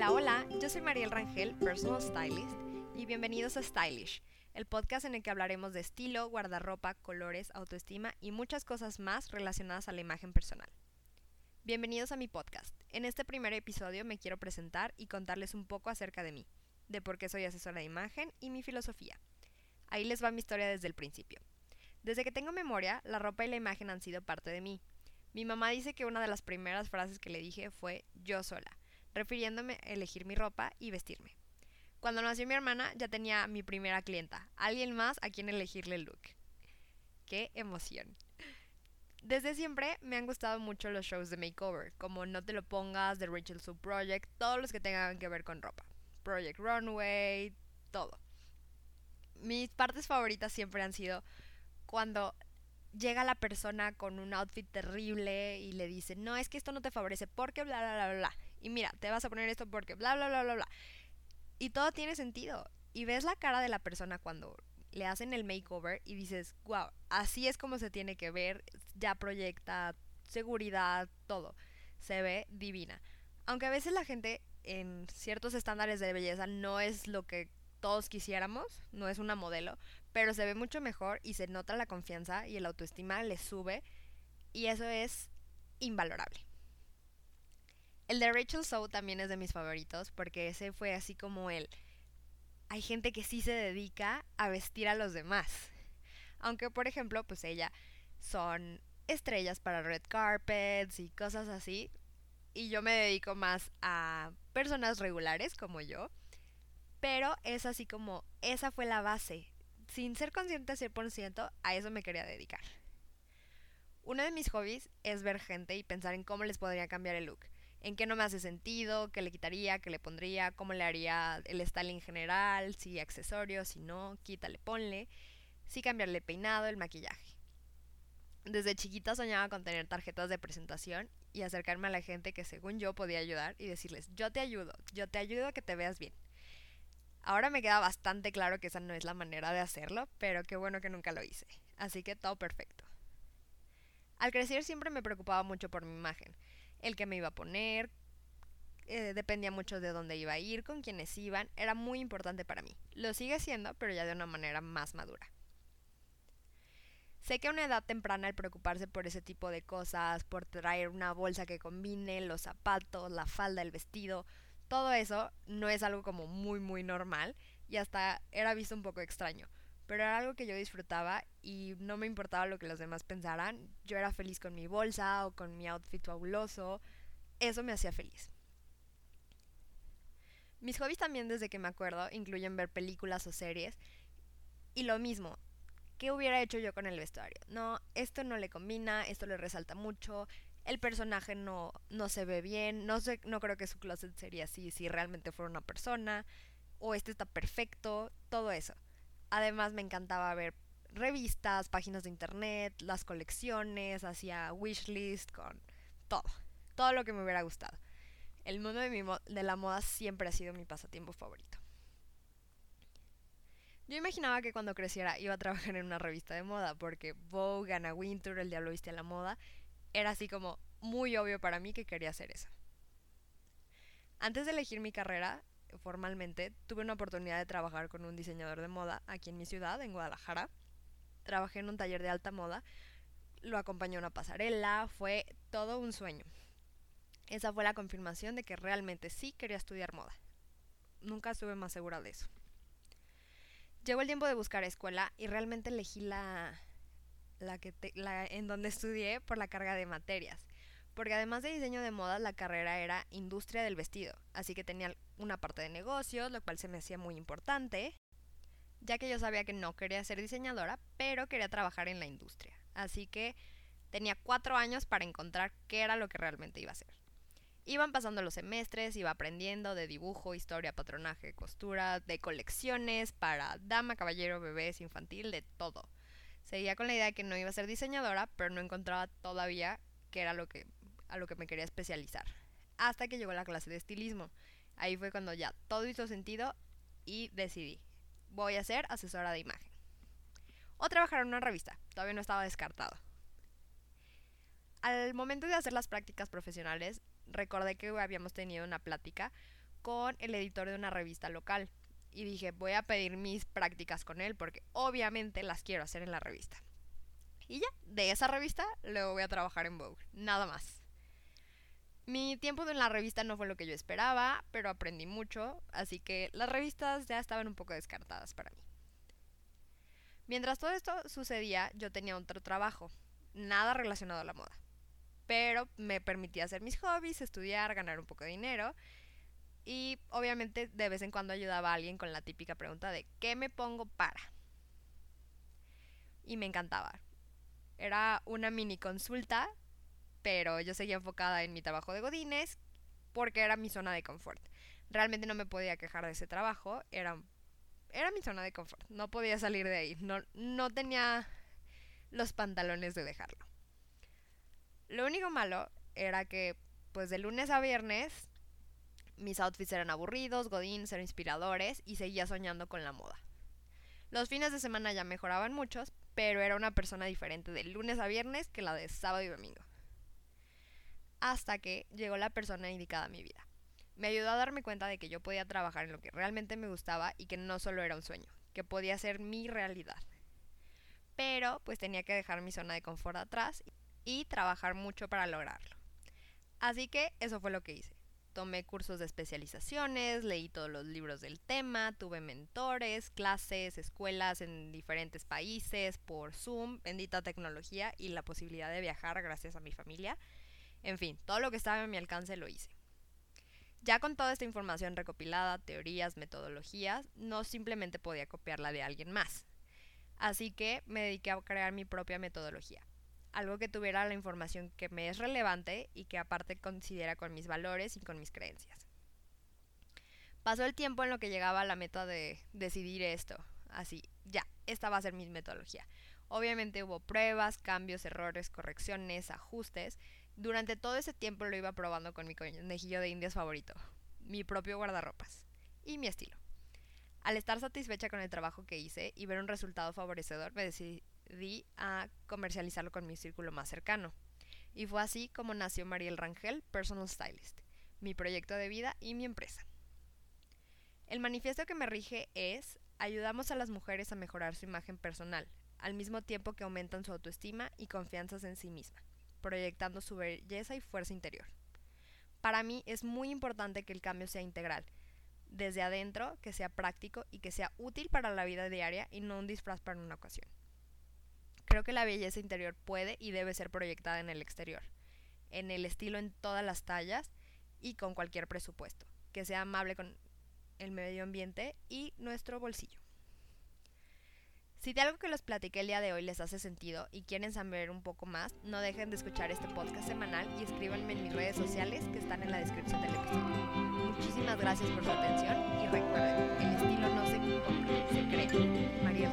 Hola, hola, yo soy Mariel Rangel, personal stylist, y bienvenidos a Stylish, el podcast en el que hablaremos de estilo, guardarropa, colores, autoestima y muchas cosas más relacionadas a la imagen personal. Bienvenidos a mi podcast. En este primer episodio me quiero presentar y contarles un poco acerca de mí, de por qué soy asesora de imagen y mi filosofía. Ahí les va mi historia desde el principio. Desde que tengo memoria, la ropa y la imagen han sido parte de mí. Mi mamá dice que una de las primeras frases que le dije fue yo sola, refiriéndome a elegir mi ropa y vestirme. Cuando nació mi hermana ya tenía mi primera clienta, alguien más a quien elegirle el look. ¡Qué emoción! Desde siempre me han gustado mucho los shows de makeover, como No te lo pongas, The Rachel Sue Project, todos los que tengan que ver con ropa. Project Runway, todo. Mis partes favoritas siempre han sido cuando llega la persona con un outfit terrible y le dice, no, es que esto no te favorece porque bla, bla, bla, bla. Y mira, te vas a poner esto porque bla, bla, bla, bla, bla. Y todo tiene sentido. Y ves la cara de la persona cuando le hacen el makeover y dices, wow, así es como se tiene que ver, ya proyecta seguridad, todo. Se ve divina. Aunque a veces la gente en ciertos estándares de belleza no es lo que todos quisiéramos, no es una modelo, pero se ve mucho mejor y se nota la confianza y el autoestima le sube y eso es invalorable. El de Rachel Sow también es de mis favoritos porque ese fue así como el... Hay gente que sí se dedica a vestir a los demás. Aunque, por ejemplo, pues ella son estrellas para red carpets y cosas así. Y yo me dedico más a personas regulares como yo. Pero es así como, esa fue la base sin ser consciente 100%, a eso me quería dedicar. Uno de mis hobbies es ver gente y pensar en cómo les podría cambiar el look. En qué no me hace sentido, qué le quitaría, qué le pondría, cómo le haría el styling general, si accesorios, si no, quítale, ponle, si cambiarle peinado, el maquillaje. Desde chiquita soñaba con tener tarjetas de presentación y acercarme a la gente que según yo podía ayudar y decirles, yo te ayudo, yo te ayudo a que te veas bien. Ahora me queda bastante claro que esa no es la manera de hacerlo, pero qué bueno que nunca lo hice. Así que todo perfecto. Al crecer siempre me preocupaba mucho por mi imagen. El que me iba a poner, eh, dependía mucho de dónde iba a ir, con quiénes iban, era muy importante para mí. Lo sigue siendo, pero ya de una manera más madura. Sé que a una edad temprana el preocuparse por ese tipo de cosas, por traer una bolsa que combine, los zapatos, la falda, el vestido, todo eso no es algo como muy, muy normal y hasta era visto un poco extraño. Pero era algo que yo disfrutaba y no me importaba lo que los demás pensaran. Yo era feliz con mi bolsa o con mi outfit fabuloso. Eso me hacía feliz. Mis hobbies también desde que me acuerdo incluyen ver películas o series. Y lo mismo, ¿qué hubiera hecho yo con el vestuario? No, esto no le combina, esto le resalta mucho, el personaje no, no se ve bien, no, sé, no creo que su closet sería así si realmente fuera una persona, o este está perfecto, todo eso. Además me encantaba ver revistas, páginas de internet, las colecciones, hacía wishlist con todo, todo lo que me hubiera gustado. El mundo de, la moda siempre ha sido mi pasatiempo favorito. Yo imaginaba que cuando creciera iba a trabajar en una revista de moda, porque Vogue, Anna Wintour, El Diablo Viste a la Moda, era así como muy obvio para mí que quería hacer eso. Antes de elegir mi carrera, formalmente, tuve una oportunidad de trabajar con un diseñador de moda aquí en mi ciudad, en Guadalajara. Trabajé en un taller de alta moda, lo acompañó una pasarela, fue todo un sueño. Esa fue la confirmación de que realmente sí quería estudiar moda. Nunca estuve más segura de eso. Llegó el tiempo de buscar escuela y realmente elegí la, la que la, en donde estudié por la carga de materias. Porque además de diseño de moda, la carrera era industria del vestido, así que tenía una parte de negocios, lo cual se me hacía muy importante, ya que yo sabía que no quería ser diseñadora, pero quería trabajar en la industria. Así que tenía cuatro años para encontrar qué era lo que realmente iba a hacer. Iban pasando los semestres, iba aprendiendo de dibujo, historia, patronaje, costura, de colecciones para dama, caballero, bebés, infantil, de todo. Seguía con la idea de que no iba a ser diseñadora, pero no encontraba todavía qué era lo que, a lo que me quería especializar. Hasta que llegó la clase de estilismo. Ahí fue cuando ya todo hizo sentido y decidí, voy a ser asesora de imagen. O trabajar en una revista, todavía no estaba descartado. Al momento de hacer las prácticas profesionales, recordé que habíamos tenido una plática con el editor de una revista local. Y dije, voy a pedir mis prácticas con él porque obviamente las quiero hacer en la revista. Y ya, de esa revista luego voy a trabajar en Vogue, nada más. Mi tiempo en la revista no fue lo que yo esperaba, pero aprendí mucho, así que las revistas ya estaban un poco descartadas para mí. Mientras todo esto sucedía, yo tenía otro trabajo, nada relacionado a la moda, pero me permitía hacer mis hobbies, estudiar, ganar un poco de dinero y obviamente de vez en cuando ayudaba a alguien con la típica pregunta de ¿qué me pongo para? Y me encantaba. Era una mini consulta, pero yo seguía enfocada en mi trabajo de godines porque era mi zona de confort. Realmente no me podía quejar de ese trabajo, era, era mi zona de confort, no podía salir de ahí, no, no tenía los pantalones de dejarlo. Lo único malo era que pues de lunes a viernes mis outfits eran aburridos, godines eran inspiradores y seguía soñando con la moda. Los fines de semana ya mejoraban muchos, pero era una persona diferente de lunes a viernes que la de sábado y domingo. Hasta que llegó la persona indicada a mi vida. Me ayudó a darme cuenta de que yo podía trabajar en lo que realmente me gustaba y que no solo era un sueño, que podía ser mi realidad. Pero pues tenía que dejar mi zona de confort atrás y trabajar mucho para lograrlo. Así que eso fue lo que hice tomé cursos de especializaciones, leí todos los libros del tema, tuve mentores, clases, escuelas en diferentes países por Zoom, bendita tecnología y la posibilidad de viajar gracias a mi familia. En fin, todo lo que estaba a mi alcance lo hice. Ya con toda esta información recopilada, teorías, metodologías, no simplemente podía copiarla de alguien más. Así que me dediqué a crear mi propia metodología algo que tuviera la información que me es relevante y que aparte considera con mis valores y con mis creencias. Pasó el tiempo en lo que llegaba a la meta de decidir esto, así, ya, esta va a ser mi metodología. Obviamente hubo pruebas, cambios, errores, correcciones, ajustes. Durante todo ese tiempo lo iba probando con mi conejillo de indias favorito, mi propio guardarropas y mi estilo. Al estar satisfecha con el trabajo que hice y ver un resultado favorecedor, me decidí a comercializarlo con mi círculo más cercano. Y fue así como nació Mariel Rangel Personal Stylist, mi proyecto de vida y mi empresa. El manifiesto que me rige es ayudamos a las mujeres a mejorar su imagen personal, al mismo tiempo que aumentan su autoestima y confianza en sí misma, proyectando su belleza y fuerza interior. Para mí es muy importante que el cambio sea integral, desde adentro, que sea práctico y que sea útil para la vida diaria y no un disfraz para una ocasión. Creo que la belleza interior puede y debe ser proyectada en el exterior, en el estilo en todas las tallas y con cualquier presupuesto, que sea amable con el medio ambiente y nuestro bolsillo. Si de algo que los platiqué el día de hoy les hace sentido y quieren saber un poco más, no dejen de escuchar este podcast semanal y escríbanme en mis redes sociales que están en la descripción del episodio. Muchísimas gracias por su atención y recuerden, el estilo no se compra, se cree. María